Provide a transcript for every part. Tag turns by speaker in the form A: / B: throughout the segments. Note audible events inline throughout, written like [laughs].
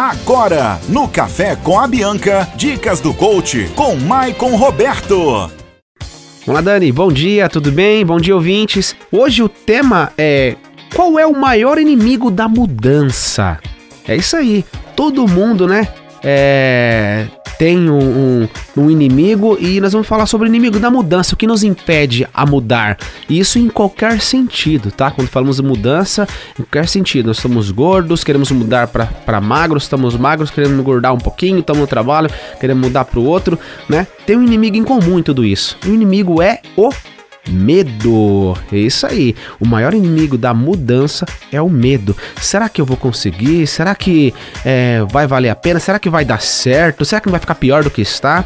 A: Agora, no Café com a Bianca, dicas do coach com Maicon Roberto.
B: Olá, Dani. Bom dia, tudo bem? Bom dia, ouvintes. Hoje o tema é qual é o maior inimigo da mudança? É isso aí. Todo mundo, né? É, tem um, um, um, inimigo e nós vamos falar sobre o inimigo da mudança, o que nos impede a mudar. Isso em qualquer sentido, tá? Quando falamos de mudança, em qualquer sentido. Nós somos gordos, queremos mudar para magros, estamos magros, queremos engordar um pouquinho, estamos no trabalho, queremos mudar para o outro, né? Tem um inimigo em comum em tudo isso. O inimigo é o Medo. É isso aí. O maior inimigo da mudança é o medo. Será que eu vou conseguir? Será que é, vai valer a pena? Será que vai dar certo? Será que não vai ficar pior do que está?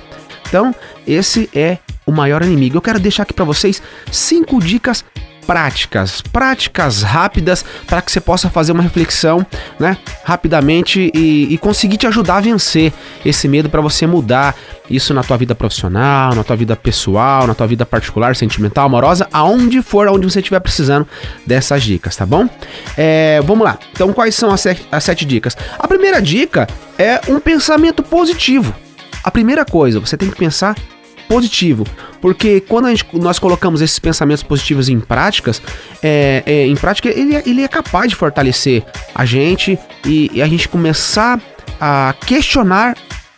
B: Então, esse é o maior inimigo. Eu quero deixar aqui para vocês cinco dicas práticas, práticas rápidas para que você possa fazer uma reflexão, né, rapidamente e, e conseguir te ajudar a vencer esse medo para você mudar isso na tua vida profissional, na tua vida pessoal, na tua vida particular, sentimental, amorosa, aonde for, aonde você estiver precisando dessas dicas, tá bom? É, vamos lá. Então, quais são as sete, as sete dicas? A primeira dica é um pensamento positivo. A primeira coisa, você tem que pensar positivo. Porque quando gente, nós colocamos esses pensamentos positivos em práticas, é, é, em prática, ele, é, ele é capaz de fortalecer a gente e, e a gente começar a questionar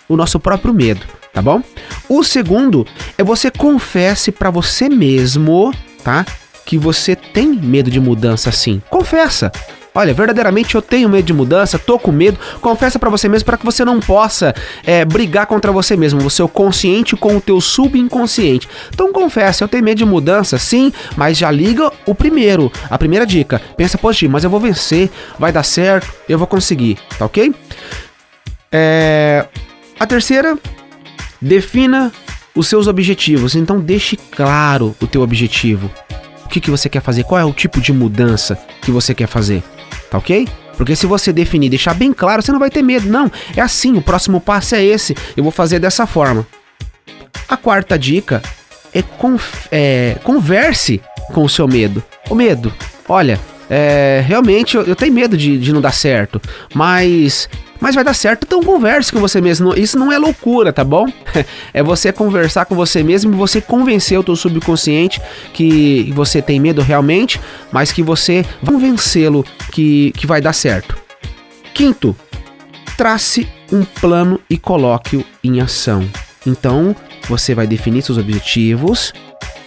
B: o nosso próprio medo, tá bom? O segundo é você confesse para você mesmo, tá? Que você tem medo de mudança sim. Confessa. Olha, verdadeiramente eu tenho medo de mudança, tô com medo. Confessa para você mesmo para que você não possa é, brigar contra você mesmo, o seu consciente com o teu subconsciente. Então confessa, eu tenho medo de mudança, sim, mas já liga o primeiro, a primeira dica. Pensa positivo, mas eu vou vencer, vai dar certo, eu vou conseguir, tá ok? É... A terceira, defina os seus objetivos. Então deixe claro o teu objetivo. O que, que você quer fazer? Qual é o tipo de mudança que você quer fazer? tá ok? Porque se você definir, deixar bem claro, você não vai ter medo. Não, é assim, o próximo passo é esse, eu vou fazer dessa forma. A quarta dica é, é converse com o seu medo. O medo, olha, é, realmente eu, eu, tenho medo de, de não dar certo, mas mas vai dar certo, então converse com você mesmo. Isso não é loucura, tá bom? [laughs] É você conversar com você mesmo e você convencer o teu subconsciente que você tem medo realmente, mas que você convencê-lo que, que vai dar certo. Quinto, trace um plano e coloque-o em ação. Então, você vai definir seus objetivos,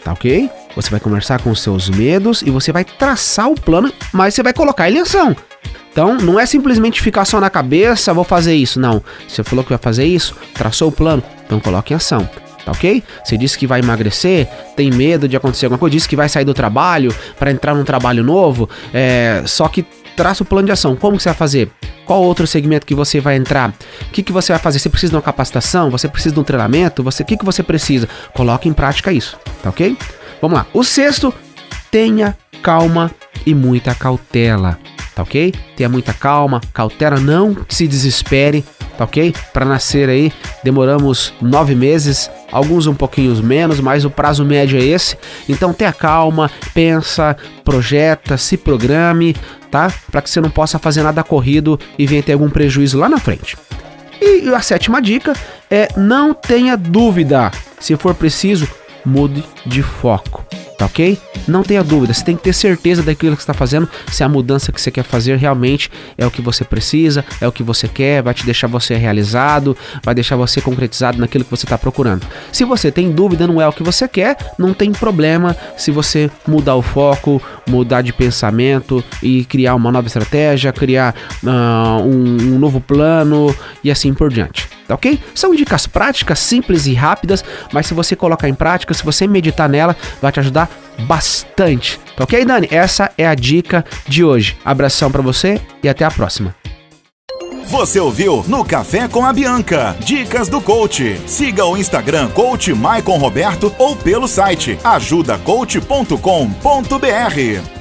B: tá ok? Você vai conversar com os seus medos e você vai traçar o plano, mas você vai colocar ele em ação. Então, não é simplesmente ficar só na cabeça, vou fazer isso. Não. Você falou que vai fazer isso, traçou o plano, então coloque em ação. Tá ok? Você disse que vai emagrecer, tem medo de acontecer alguma coisa, disse que vai sair do trabalho para entrar num trabalho novo, é, só que traça o plano de ação. Como que você vai fazer? Qual outro segmento que você vai entrar? O que, que você vai fazer? Você precisa de uma capacitação? Você precisa de um treinamento? Você, o que, que você precisa? Coloque em prática isso, tá ok? Vamos lá. O sexto, tenha calma e muita cautela tá ok? Tenha muita calma, cautela, não se desespere, tá ok? Para nascer aí, demoramos nove meses, alguns um pouquinho menos, mas o prazo médio é esse. Então tenha calma, pensa, projeta, se programe, tá? Para que você não possa fazer nada corrido e venha ter algum prejuízo lá na frente. E a sétima dica é não tenha dúvida. Se for preciso, mude de foco tá ok? Não tenha dúvida, você tem que ter certeza daquilo que está fazendo, se a mudança que você quer fazer realmente é o que você precisa, é o que você quer, vai te deixar você realizado, vai deixar você concretizado naquilo que você está procurando. Se você tem dúvida, não é o que você quer, não tem problema se você mudar o foco, mudar de pensamento e criar uma nova estratégia, criar uh, um, um novo plano e assim por diante tá ok? São dicas práticas, simples e rápidas, mas se você colocar em prática, se você meditar nela, vai te ajudar bastante, tá ok, Dani? Essa é a dica de hoje. Abração para você e até a próxima.
A: Você ouviu no Café com a Bianca. Dicas do coach. Siga o Instagram Coach Maicon Roberto ou pelo site ajudacoach.com.br.